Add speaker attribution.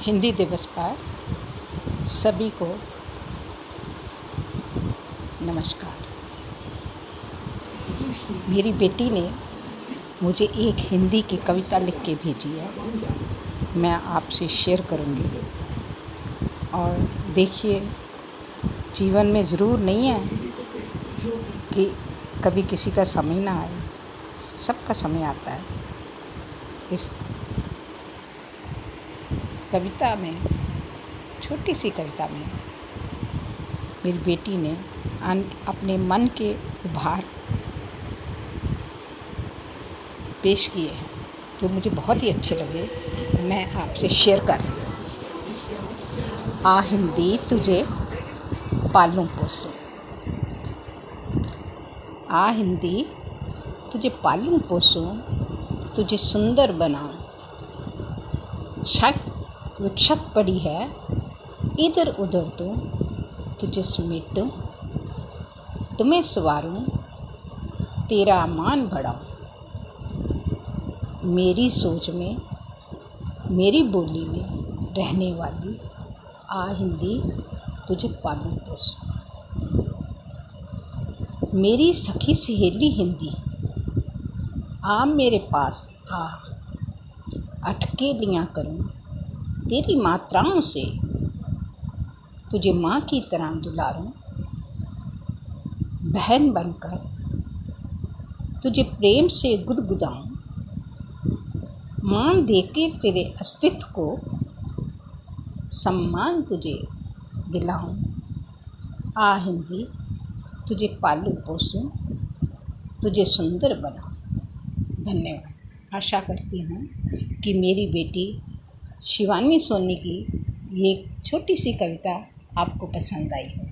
Speaker 1: हिंदी दिवस पर सभी को नमस्कार। मेरी बेटी ने मुझे एक हिंदी की कविता लिख के भेजी है। मैं आपसे शेयर करूँगी। और देखिए, जीवन में ज़रूर नहीं है कि कभी किसी का समय ना आए। सबका समय आता है। इस कविता में, छोटी सी कविता में, मेरी बेटी ने अपने मन के उभार पेश किए हैं, जो मुझे बहुत ही अच्छे लगे। मैं आपसे शेयर कर आ हिंदी तुझे पालूं पोसूं। आ हिंदी तुझे पालूं पोसूं, तुझे सुंदर बनाऊँ। छक विक्षत पड़ी है। इधर उधर तो तुझे समेटूं, तुम्हें सवारूं, तेरा मान बढ़ाऊं। मेरी सोच में, मेरी बोली में रहने वाली आ हिंदी तुझे पालू पोसूं। मेरी सखी सहेली हिंदी, आ मेरे पास आ अटके लिया करूँ। तेरी मात्राओं से तुझे माँ की तरह दुलारूं। बहन बनकर तुझे प्रेम से गुदगुदाऊं। मान देकर तेरे अस्तित्व को सम्मान तुझे दिलाऊं। आ हिंदी, तुझे पालू पोसूं, तुझे सुंदर बनाऊँ। धन्यवाद। आशा करती हूँ कि मेरी बेटी शिवानी सोनी की ये छोटी सी कविता आपको पसंद आई होगी